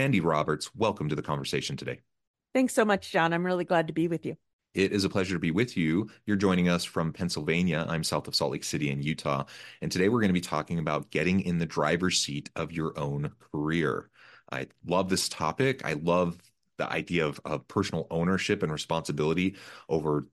Randi Roberts, welcome to the conversation today. Thanks so much, John. I'm really glad to be with you. It is a pleasure to be with you. You're joining us from Pennsylvania. I'm south of Salt Lake City in Utah. And today we're going to be talking about getting in the driver's seat of your own career. I love this topic. I love the idea of, of personal ownership and responsibility over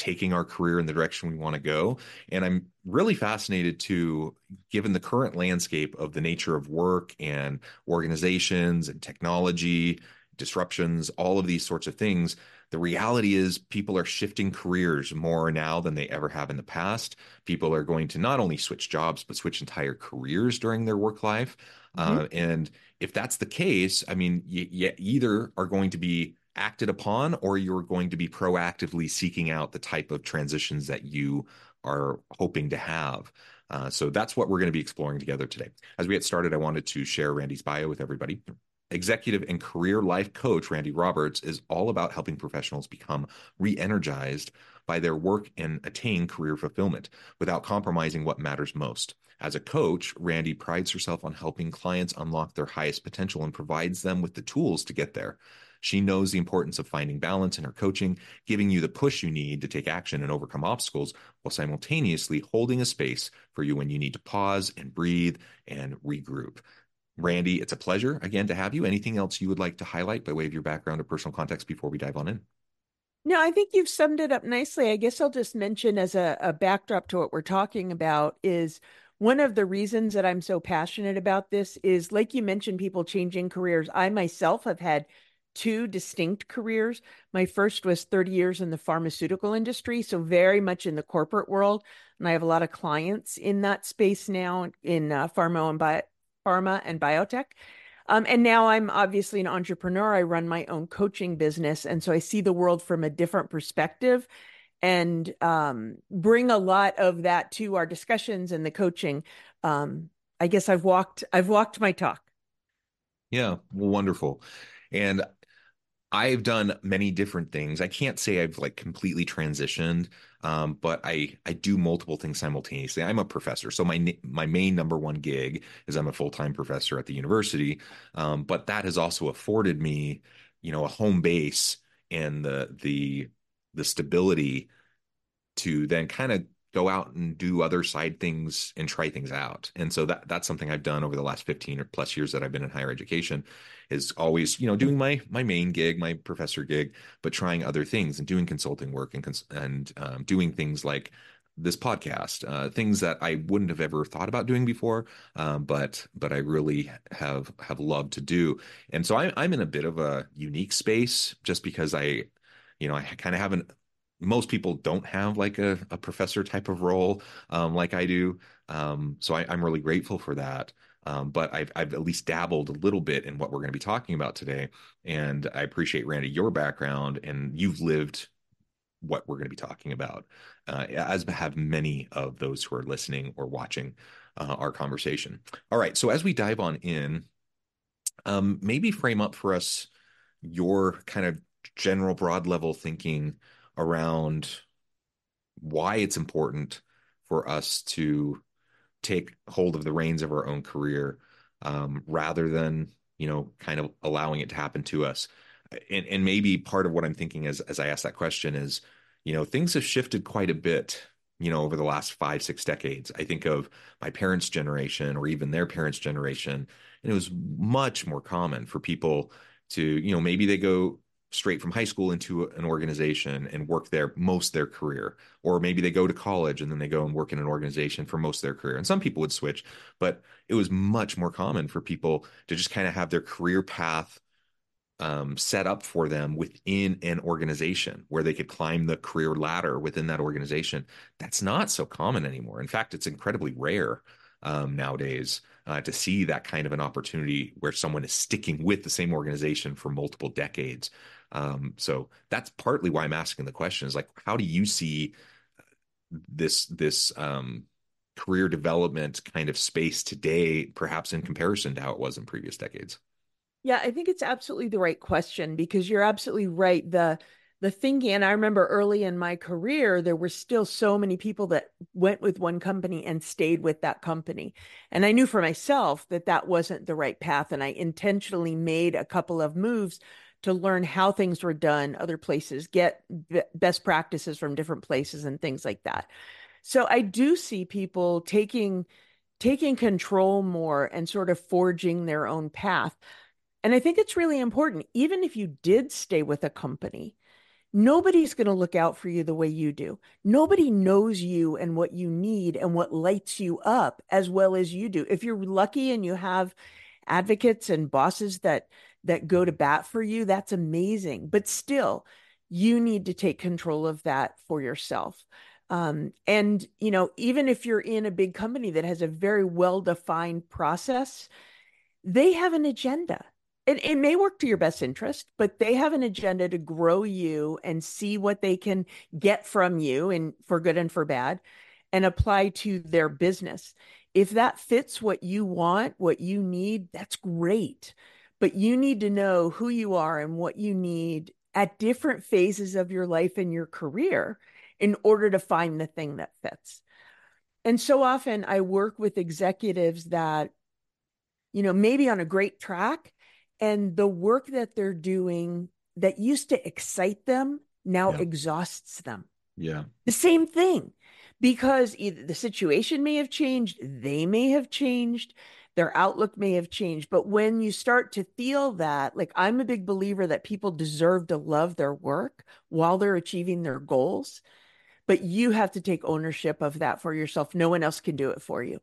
taking our career in the direction we want to go. And I'm really fascinated to, given the current landscape of the nature of work and organizations and technology, disruptions, all of these sorts of things. The reality is, people are shifting careers more now than they ever have in the past. People are going to not only switch jobs, but switch entire careers during their work life. Mm-hmm. Uh, and if that's the case, I mean, you, you either are going to be acted upon or you're going to be proactively seeking out the type of transitions that you are hoping to have. Uh, so that's what we're going to be exploring together today. As we get started, I wanted to share Randi's bio with everybody. Executive and career life coach Randi Roberts is all about helping professionals become re energized by their work and attain career fulfillment without compromising what matters most. As a coach, Randi prides herself on helping clients unlock their highest potential and provides them with the tools to get there. She knows the importance of finding balance in her coaching, giving you the push you need to take action and overcome obstacles while simultaneously holding a space for you when you need to pause and breathe and regroup. Randi, it's a pleasure again to have you. Anything else you would like to highlight by way of your background or personal context before we dive on in? No, I think you've summed it up nicely. I guess I'll just mention as a, a backdrop to what we're talking about is one of the reasons that I'm so passionate about this is, like you mentioned, people changing careers. I myself have had two distinct careers. My first was 30 years in the pharmaceutical industry, so very much in the corporate world. And I have a lot of clients in that space now in uh, pharma and bio, pharma and biotech. Um, and now I'm obviously an entrepreneur. I run my own coaching business, and so I see the world from a different perspective, and um, bring a lot of that to our discussions and the coaching. Um, I guess I've walked I've walked my talk. Yeah, wonderful. And I've done many different things. I can't say I've like completely transitioned, um, but I I do multiple things simultaneously. I'm a professor, so my my main number one gig is I'm a full time professor at the university. Um, but that has also afforded me, you know, a home base and the the the stability to then kind of go out and do other side things and try things out. And so that that's something I've done over the last 15 or plus years that I've been in higher education is always, you know, doing my my main gig, my professor gig, but trying other things and doing consulting work and cons- and um, doing things like this podcast, uh, things that I wouldn't have ever thought about doing before, um, but but I really have have loved to do. And so I, I'm in a bit of a unique space just because I, you know, I kind of haven't most people don't have like a, a professor type of role um, like I do. Um, so I, am really grateful for that. Um, but I've, I've at least dabbled a little bit in what we're going to be talking about today. And I appreciate, Randi, your background and you've lived what we're going to be talking about, uh, as have many of those who are listening or watching uh, our conversation. All right. So as we dive on in, um, maybe frame up for us your kind of general broad level thinking around why it's important for us to take hold of the reins of our own career um, rather than you know kind of allowing it to happen to us. And, and maybe part of what i'm thinking as, as i ask that question is you know things have shifted quite a bit you know over the last five six decades. I think of my parents generation or even their parents generation and it was much more common for people to you know maybe they go straight from high school into an organization and work there most their career. Or maybe they go to college and then they go and work in an organization for most of their career. And some people would switch, but it was much more common for people to just kind of have their career path um, set up for them within an organization where they could climb the career ladder within that organization. That's not so common anymore. In fact, it's incredibly rare um, nowadays uh, to see that kind of an opportunity where someone is sticking with the same organization for multiple decades. Um, so that's partly why I'm asking the question: is like, how do you see this this um, career development kind of space today, perhaps in comparison to how it was in previous decades? Yeah, I think it's absolutely the right question because you're absolutely right. The the thinking, and I remember early in my career, there were still so many people that went with one company and stayed with that company. And I knew for myself that that wasn't the right path. And I intentionally made a couple of moves to learn how things were done other places, get best practices from different places and things like that. So I do see people taking taking control more and sort of forging their own path. And I think it's really important, even if you did stay with a company, nobody's going to look out for you the way you do. Nobody knows you and what you need and what lights you up as well as you do. If you're lucky and you have advocates and bosses that that go to bat for you, that's amazing. But still, you need to take control of that for yourself. Um, and you know, even if you're in a big company that has a very well defined process, they have an agenda it, it may work to your best interest, but they have an agenda to grow you and see what they can get from you and for good and for bad and apply to their business. If that fits what you want, what you need, that's great. But you need to know who you are and what you need at different phases of your life and your career in order to find the thing that fits. And so often I work with executives that, you know, maybe on a great track, and the work that they're doing that used to excite them now yeah. exhausts them. Yeah. The same thing because either the situation may have changed, they may have changed, their outlook may have changed. But when you start to feel that, like I'm a big believer that people deserve to love their work while they're achieving their goals, but you have to take ownership of that for yourself. No one else can do it for you.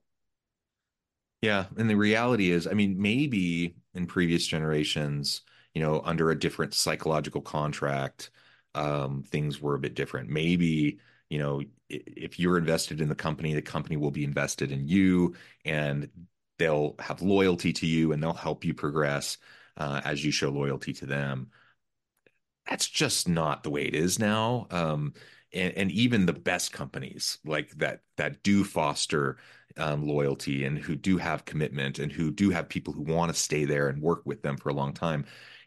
Yeah. And the reality is, I mean, maybe in previous generations, you know, under a different psychological contract, um, things were a bit different. Maybe, you know, if you're invested in the company, the company will be invested in you and they'll have loyalty to you and they'll help you progress uh, as you show loyalty to them. That's just not the way it is now. Um, and, and even the best companies like that that do foster um, loyalty and who do have commitment and who do have people who want to stay there and work with them for a long time.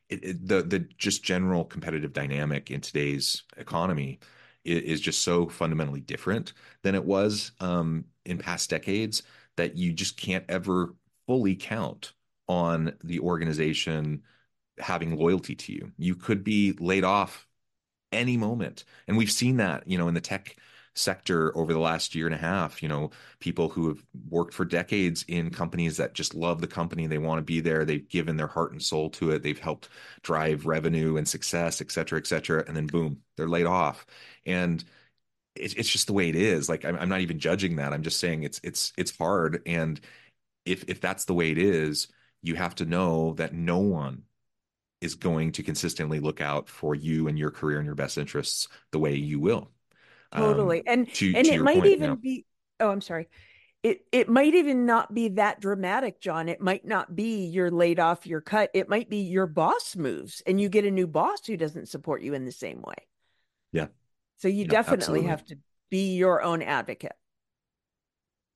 It, it, the the just general competitive dynamic in today's economy is, is just so fundamentally different than it was um, in past decades that you just can't ever fully count on the organization having loyalty to you. You could be laid off any moment, and we've seen that, you know, in the tech sector over the last year and a half. You know, people who have worked for decades in companies that just love the company, they want to be there, they've given their heart and soul to it, they've helped drive revenue and success, et cetera, et cetera, and then boom, they're laid off. And it's it's just the way it is. Like I'm, I'm not even judging that. I'm just saying it's it's it's hard. And if if that's the way it is, you have to know that no one is going to consistently look out for you and your career and your best interests the way you will. Totally. Um, and to, and to it might point, even be oh, I'm sorry. It it might even not be that dramatic, John. It might not be you're laid off, you're cut. It might be your boss moves and you get a new boss who doesn't support you in the same way. Yeah. So you yeah, definitely absolutely. have to be your own advocate.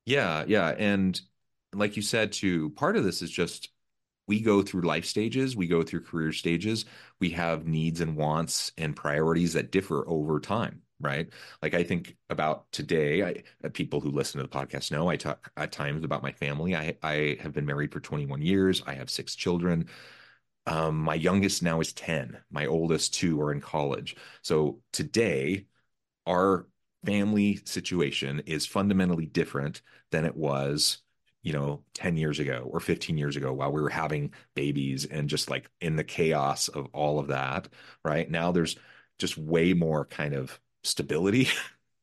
Yeah, yeah. And like you said, too, part of this is just we go through life stages, we go through career stages, we have needs and wants and priorities that differ over time right? Like I think about today, I uh, people who listen to the podcast know I talk at times about my family. I I have been married for 21 years. I have six children. Um, my youngest now is 10. My oldest two are in college. So today, our family situation is fundamentally different than it was you know 10 years ago or 15 years ago while we were having babies and just like in the chaos of all of that right? Now there's just way more kind of stability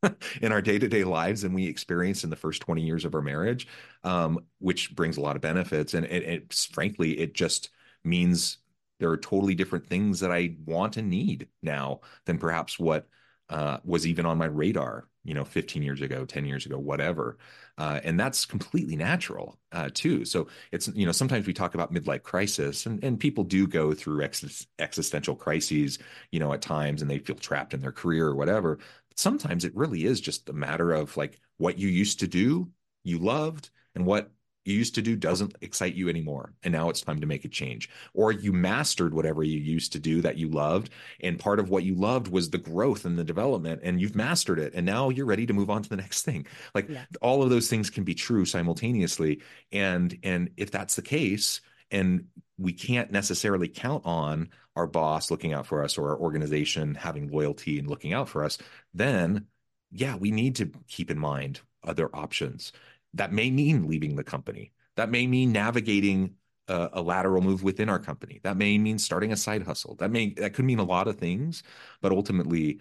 in our day-to-day lives than we experienced in the first 20 years of our marriage um, which brings a lot of benefits. And it, it frankly it just means there are totally different things that i want and need now than perhaps what uh, was even on my radar you know 15 years ago 10 years ago whatever. Uh, and that's completely natural uh, too. So it's you know sometimes we talk about midlife crisis and, and people do go through ex- existential crises you know at times and they feel trapped in their career or whatever. But sometimes it really is just a matter of like what you used to do you loved and what you used to do doesn't excite you anymore and now it's time to make a change. Or you mastered whatever you used to do that you loved and part of what you loved was the growth and the development and you've mastered it and now you're ready to move on to the next thing. Like yeah. all of those things can be true simultaneously and and if that's the case and we can't necessarily count on our boss looking out for us or our organization having loyalty and looking out for us then yeah we need to keep in mind other options that may mean leaving the company. That may mean navigating a, a, lateral move within our company. That may mean starting a side hustle. That may that could mean a lot of things, but ultimately,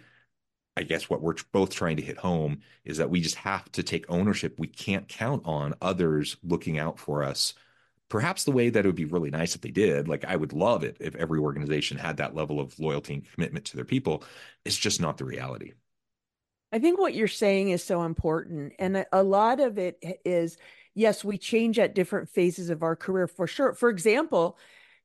I guess what we're both trying to hit home is that we just have to take ownership. We can't count on others looking out for us. Perhaps the way that it would be really nice if they did, like I would love it if every organization had that level of loyalty and commitment to their people. It's just not the reality. I think what you're saying is so important. And a lot of it is yes, we change at different phases of our career for sure. For example,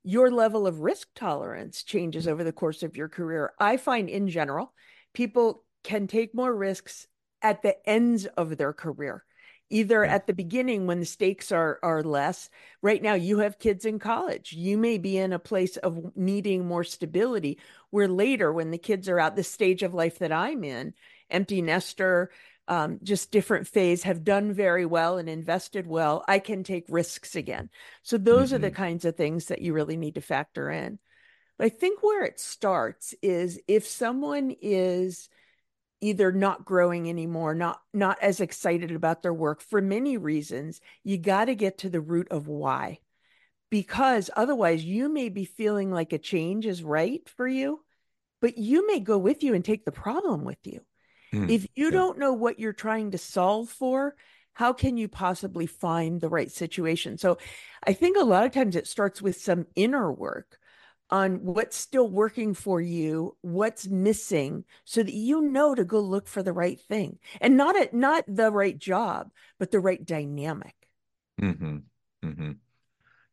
your level of risk tolerance changes over the course of your career. I find in general, people can take more risks at the ends of their career either at the beginning when the stakes are are less right now you have kids in college you may be in a place of needing more stability where later when the kids are out the stage of life that i'm in empty nester, um, just different phase have done very well and invested well, I can take risks again. So those mm-hmm. are the mm-hmm. kinds of things that you really need to factor in. But I think where it starts is if someone is either not growing anymore, not not as excited about their work for many reasons, you got to get to the root of why. Because otherwise you may be feeling like a change is right for you, but you may go with you and take the problem with you. Mm, if you yeah. don't know what you're trying to solve for, how can you possibly find the right situation? So I think a lot of times it starts with some inner work on what's still working for you, what's missing, so that you know to go look for the right thing and not at not the right job, but the right dynamic. Mm-hmm. Mm-hmm.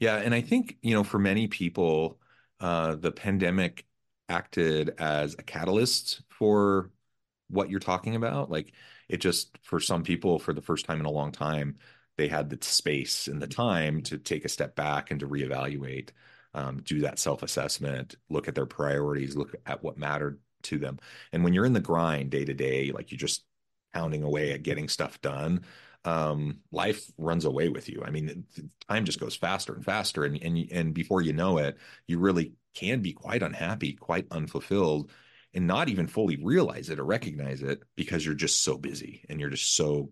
Yeah, and I think you know for many people, uh, the pandemic acted as a catalyst for what you're talking about. Like it just for some people for the first time in a long time, they had the space and the time to take a step back and to reevaluate, um, do that self-assessment, look at their priorities, look at what mattered to them. And when you're in the grind day to day, like you're just pounding away at getting stuff done, um, life runs away with you. I mean, time just goes faster and faster, and and and before you know it, you really can be quite unhappy, quite unfulfilled, and not even fully realize it or recognize it because you're just so busy and you're just so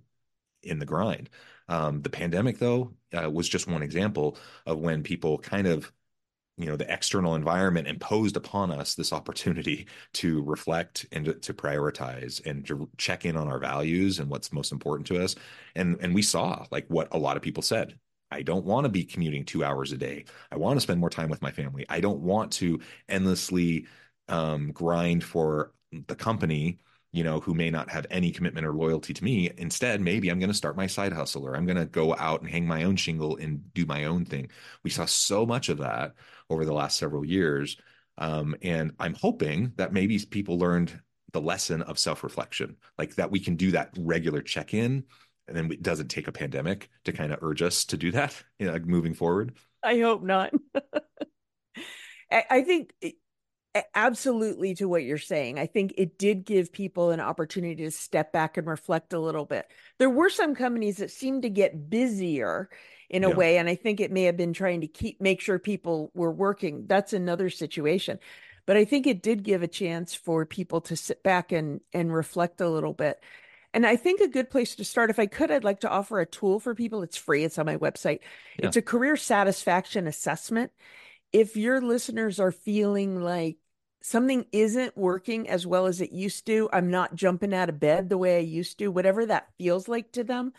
in the grind. Um, the pandemic, though, uh, was just one example of when people kind of, you know, the external environment imposed upon us this opportunity to reflect and to, to prioritize and to check in on our values and what's most important to us. And and we saw like what a lot of people said. I don't want to be commuting two hours a day. I want to spend more time with my family. I don't want to endlessly um, grind for the company you know, who may not have any commitment or loyalty to me. Instead, maybe I'm going to start my side hustle or I'm going to go out and hang my own shingle and do my own thing. We saw so much of that over the last several years. Um, and I'm hoping that maybe people learned the lesson of self reflection, like that we can do that regular check in. And then it doesn't take a pandemic to kind of urge us to do that, you know, like moving forward. I hope not. I think absolutely to what you're saying. I think it did give people an opportunity to step back and reflect a little bit. There were some companies that seemed to get busier in a yeah. way and I think it may have been trying to keep make sure people were working. That's another situation. But I think it did give a chance for people to sit back and and reflect a little bit. And I think a good place to start, if I could, I'd like to offer a tool for people. It's free, it's on my website. Yeah. It's a career satisfaction assessment. If your listeners are feeling like something isn't working as well as it used to, I'm not jumping out of bed the way I used to, whatever that feels like to them,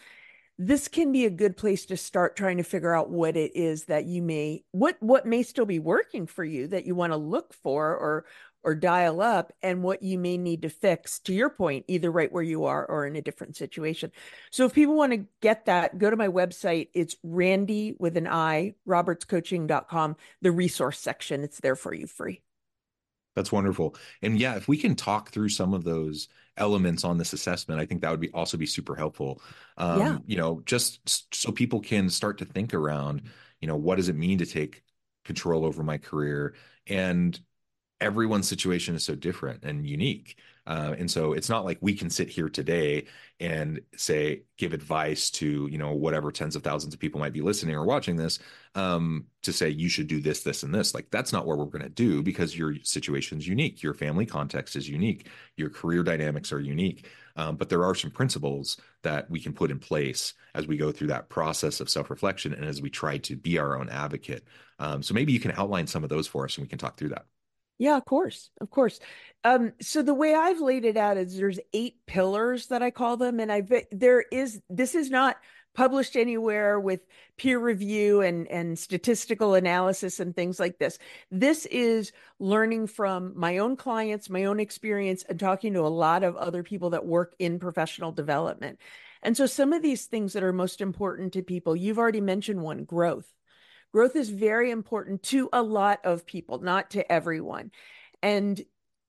this can be a good place to start trying to figure out what it is that you may what what may still be working for you that you want to look for or or dial up and what you may need to fix to your point either right where you are or in a different situation. So if people want to get that go to my website. It's randi with an i robertscoaching.com the resource section. It's there for you free. That's wonderful. And yeah if we can talk through some of those elements on this assessment i think that would be also be super helpful. Um, yeah. you know just so people can start to think around you know what does it mean to take control over my career? And everyone's situation is so different and unique. Uh, and so it's not like we can sit here today and say, give advice to, you know, whatever tens of thousands of people might be listening or watching this um, to say, you should do this, this, and this. Like, that's not what we're going to do because your situation is unique. Your family context is unique. Your career dynamics are unique. Um, but there are some principles that we can put in place as we go through that process of self reflection and as we try to be our own advocate. Um, so maybe you can outline some of those for us and we can talk through that. Yeah, of course, of course. Um, so the way I've laid it out is there's eight pillars that I call them, and I there is this is not published anywhere with peer review and and statistical analysis and things like this. This is learning from my own clients, my own experience, and talking to a lot of other people that work in professional development. And so some of these things that are most important to people, you've already mentioned one, growth growth is very important to a lot of people not to everyone. And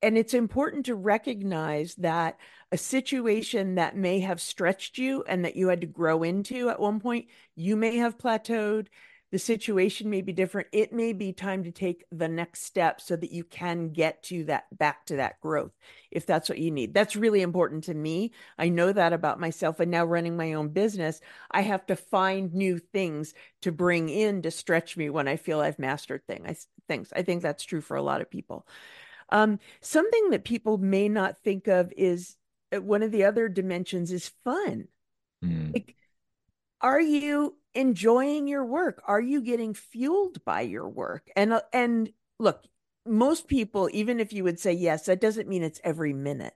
and it's important to recognize that a situation that may have stretched you and that you had to grow into at one point you may have plateaued the situation may be different. It may be time to take the next step so that you can get to that back to that growth if that's what you need. That's really important to me. I know that about myself and now running my own business i have to find new things to bring in to stretch me when i feel i've mastered thing, I, things. I think that's true for a lot of people. Um, something that people may not think of is uh, one of the other dimensions is fun. Mm. like are you enjoying your work? Are you getting fueled by your work? And uh, and look, most people even if you would say yes, that doesn't mean it's every minute.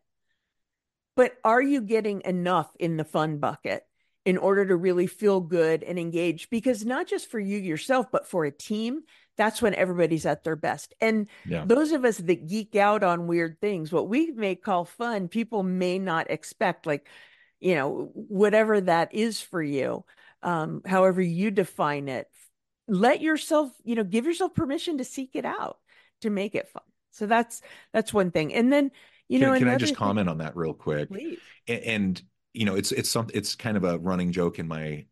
But are you getting enough in the fun bucket in order to really feel good and engage because not just for you yourself but for a team, that's when everybody's at their best. And yeah. those of us that geek out on weird things, what we may call fun, people may not expect like you know whatever that is for you um, however you define it let yourself you know give yourself permission to seek it out to make it fun. So that's that's one thing. And then you can, know can i just comment on that real quick? Please. And, and you know it's it's something it's kind of a running joke in my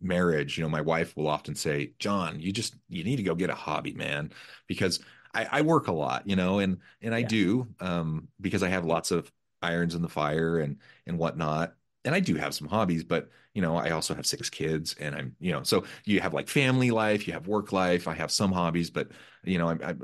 marriage. You know my wife will often say john you just you need to go get a hobby man because i, I work a lot you know and and i yeah. do um because i have lots of irons in the fire and and whatnot and I do have some hobbies, but you know, I also have six kids, and I'm, you know, so you have like family life, you have work life. I have some hobbies, but you know, I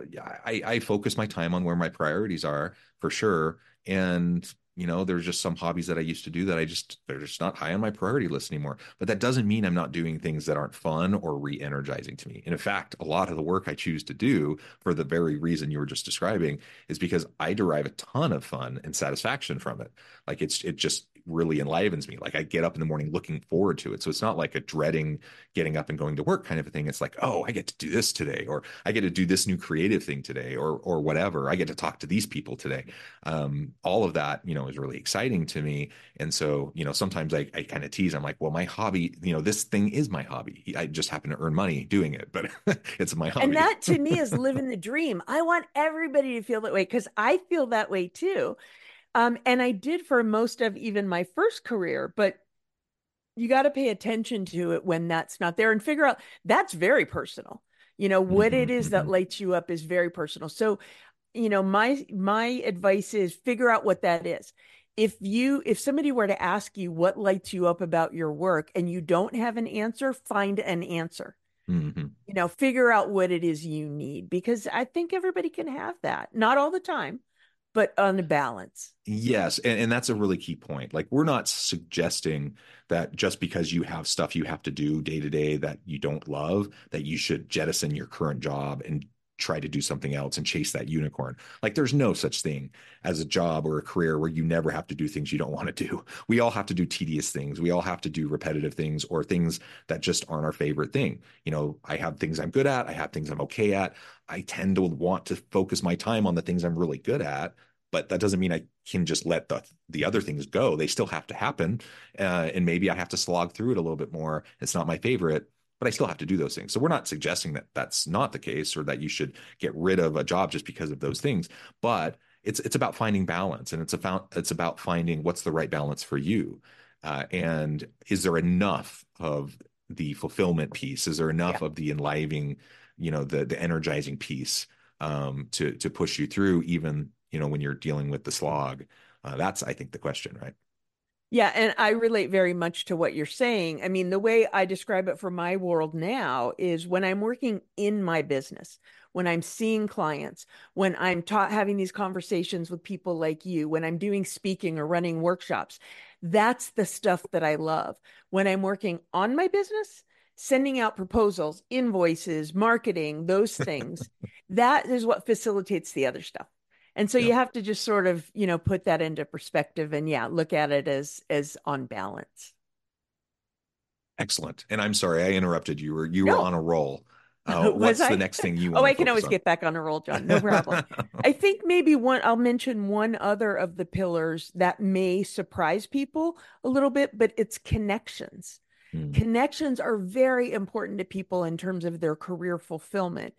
I, I focus my time on where my priorities are for sure, and you know there's just some hobbies that i used to do that i just they're just not high on my priority list anymore. But that doesn't mean i'm not doing things that aren't fun or re-energizing to me. And in fact a lot of the work i choose to do for the very reason you were just describing is because i derive a ton of fun and satisfaction from it. Like it's it just really enlivens me. Like I get up in the morning looking forward to it. So it's not like a dreading getting up and going to work kind of a thing. It's like, oh, I get to do this today, or I get to do this new creative thing today, or or whatever. I get to talk to these people today. Um, all of that, you know, is really exciting to me. And so, you know, sometimes I, I kind of tease. I'm like, well, my hobby, you know, this thing is my hobby. I just happen to earn money doing it, but it's my hobby. And that to me is living the dream. I want everybody to feel that way because I feel that way too. Um, and I did for most of even my first career, but you got to pay attention to it when that's not there and figure out that's very personal. You know, what mm-hmm, it is that mm-hmm. lights you up is very personal. So, you know, my my advice is figure out what that is. If you if somebody were to ask you what lights you up about your work and you don't have an answer, find an answer. Mm-hmm. You know, figure out what it is you need because I think everybody can have that. Not all the time, but on a balance. Yes, and, and that's a really key point. Like we're not suggesting that just because you have stuff you have to do day to day that you don't love, that you should jettison your current job and try to do something else and chase that unicorn. Like there's no such thing as a job or a career where you never have to do things you don't want to do. We all have to do tedious things. We all have to do repetitive things or things that just aren't our favorite thing. You know, I have things I'm good at, I have things I'm okay at. I tend to want to focus my time on the things I'm really good at but that doesn't mean I can just let the the other things go. They still have to happen, uh, and maybe I have to slog through it a little bit more. It's not my favorite, but I still have to do those things. So we're not suggesting that that's not the case or that you should get rid of a job just because of those things. But it's it's about finding balance, and it's about it's about finding what's the right balance for you, uh, and is there enough of the fulfillment piece? Is there enough yeah. of the enlivening, you know, the the energizing piece um, to to push you through even you know when you're dealing with the slog uh, that's i think the question right yeah and i relate very much to what you're saying. I mean the way i describe it for my world now is when i'm working in my business when i'm seeing clients when i'm ta- having these conversations with people like you when i'm doing speaking or running workshops that's the stuff that i love. When i'm working on my business sending out proposals invoices marketing those things that is what facilitates the other stuff and so you have to just sort of you know put that into perspective and yeah look at it as as on balance. Excellent. And i'm sorry i interrupted you. Were you no. were on a roll. Uh, what's I? the next thing you want oh i can always on? get back on a roll john. No problem. I think maybe one i'll mention one other of the pillars that may surprise people a little bit but it's connections. Hmm. connections are very important to people in terms of their career fulfillment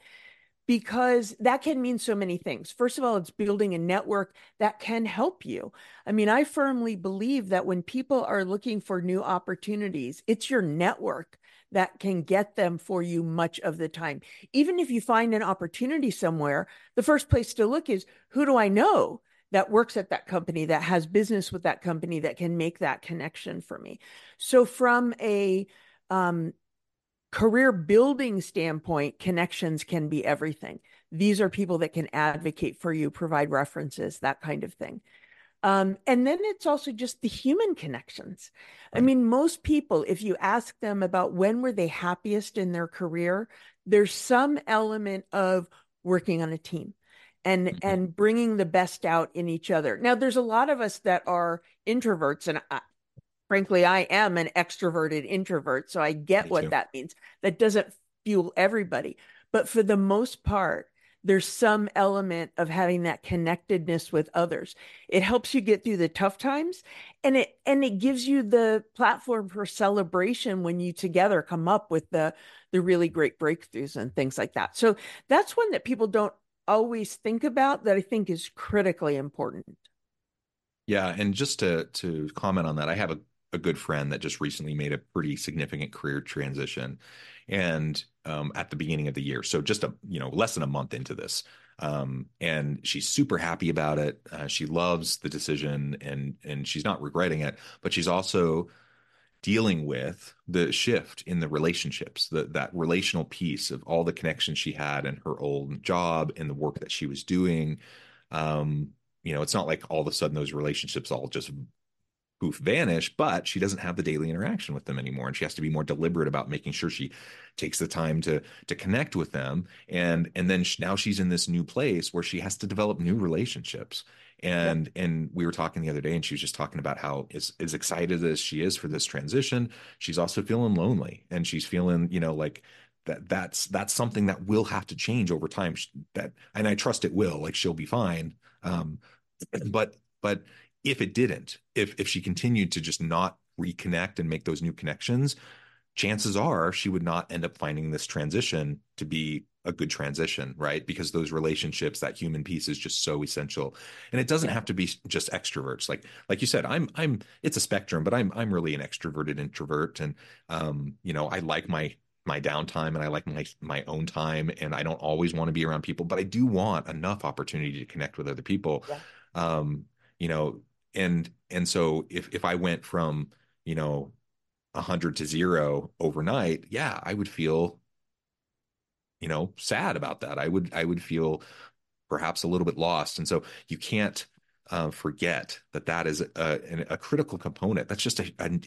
because that can mean so many things. First of all, it's building a network that can help you. I mean, I firmly believe that when people are looking for new opportunities, it's your network that can get them for you much of the time. Even if you find an opportunity somewhere, the first place to look is who do I know that works at that company, that has business with that company, that can make that connection for me. So, from a um, career building standpoint, connections can be everything. These are people that can advocate for you, provide references, that kind of thing. Um, and then it's also just the human connections. I mean, most people, if you ask them about when were they happiest in their career, there's some element of working on a team and mm-hmm. and bringing the best out in each other. Now, there's a lot of us that are introverts, and I, frankly, I am an extroverted introvert, so I get Me what too. that means. That doesn't fuel everybody, but for the most part, there's some element of having that connectedness with others. It helps you get through the tough times and it and it gives you the platform for celebration when you together come up with the the really great breakthroughs and things like that. So that's one that people don't always think about that I think is critically important. Yeah, and just to to comment on that, I have a a good friend that just recently made a pretty significant career transition and um, at the beginning of the year. So just a you know less than a month into this um, and she's super happy about it. Uh, she loves the decision and and she's not regretting it but she's also dealing with the shift in the relationships the, that relational piece of all the connections she had in her old job and the work that she was doing. Um, you know it's not like all of a sudden those relationships all just poof vanish but she doesn't have the daily interaction with them anymore and she has to be more deliberate about making sure she takes the time to to connect with them. And and then she, now she's in this new place where she has to develop new relationships. And yeah. and we were talking the other day and she was just talking about how as, as excited as she is for this transition she's also feeling lonely. And she's feeling you know like that that's that's something that will have to change over time. That and i trust it will like she'll be fine. Um but but if it didn't, if if she continued to just not reconnect and make those new connections, chances are she would not end up finding this transition to be a good transition, right? Because those relationships, that human piece is just so essential. And it doesn't have to be just extroverts. Like like you said, I'm I'm it's a spectrum, but I'm I'm really an extroverted introvert and um you know, I like my my downtime and I like my my own time and I don't always want to be around people, but I do want enough opportunity to connect with other people. Yeah. Um you know, and and so if if I went from you know a hundred to zero overnight, yeah, I would feel you know sad about that. I would I would feel perhaps a little bit lost. And so you can't uh, forget that that is a, a, critical component. That's just an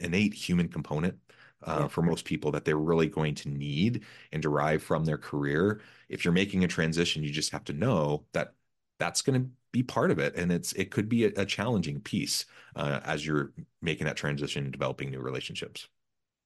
innate human component uh, for most people that they're really going to need and derive from their career. If you're making a transition, you just have to know that that's going to be part of it, and it's it could be a, a challenging piece uh, as you're making that transition and developing new relationships.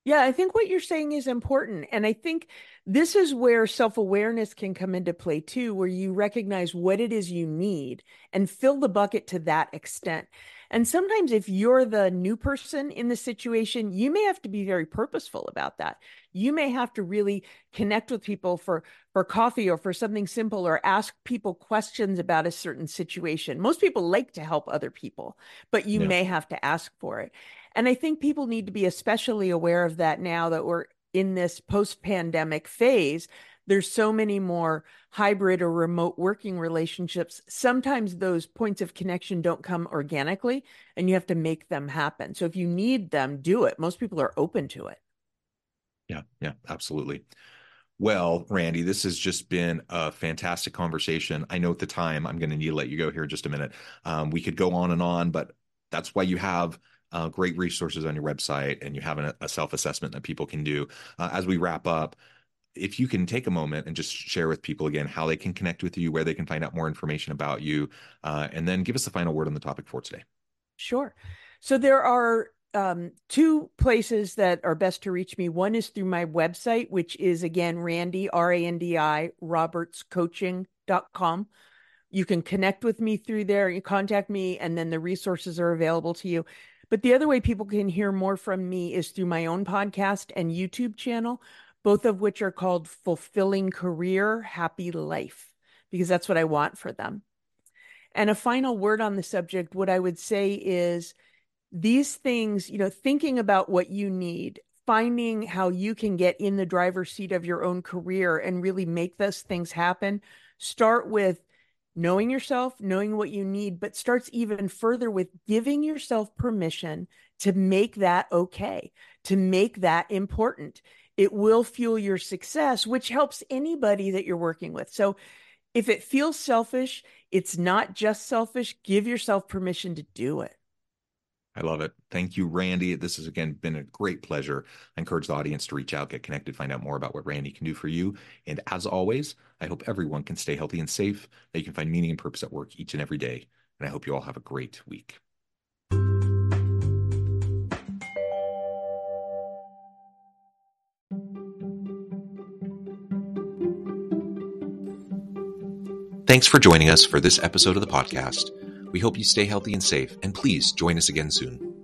Yeah, I think what you're saying is important. And I think this is where self awareness can come into play too, where you recognize what it is you need and fill the bucket to that extent. And sometimes, if you're the new person in the situation, you may have to be very purposeful about that. You may have to really connect with people for, for coffee or for something simple or ask people questions about a certain situation. Most people like to help other people, but you yeah. may have to ask for it. And I think people need to be especially aware of that now that we're in this post pandemic phase. There's so many more hybrid or remote working relationships. Sometimes those points of connection don't come organically and you have to make them happen. So if you need them, do it. Most people are open to it. Yeah, yeah, absolutely. Well, Randi, this has just been a fantastic conversation. I know at the time I'm going to need to let you go here in just a minute. Um, we could go on and on, but that's why you have uh, great resources on your website and you have an, a self assessment that people can do. Uh, as we wrap up, if you can take a moment and just share with people again how they can connect with you, where they can find out more information about you, uh, and then give us the final word on the topic for today. Sure. So there are um, two places that are best to reach me. One is through my website, which is again Randi R A N D I, robertscoaching.com. You can connect with me through there, you contact me, and then the resources are available to you. But the other way people can hear more from me is through my own podcast and YouTube channel, both of which are called Fulfilling Career, Happy Life, because that's what I want for them. And a final word on the subject, what I would say is these things, you know, thinking about what you need, finding how you can get in the driver's seat of your own career and really make those things happen. Start with knowing yourself, knowing what you need, but starts even further with giving yourself permission to make that okay, to make that important. It will fuel your success, which helps anybody that you're working with. So if it feels selfish, it's not just selfish. Give yourself permission to do it. I love it. Thank you, Randi. This has again been a great pleasure. I encourage the audience to reach out, get connected, find out more about what Randi can do for you. And as always, I hope everyone can stay healthy and safe, that you can find meaning and purpose at work each and every day. And I hope you all have a great week. Thanks for joining us for this episode of the podcast. We hope you stay healthy and safe, and please join us again soon.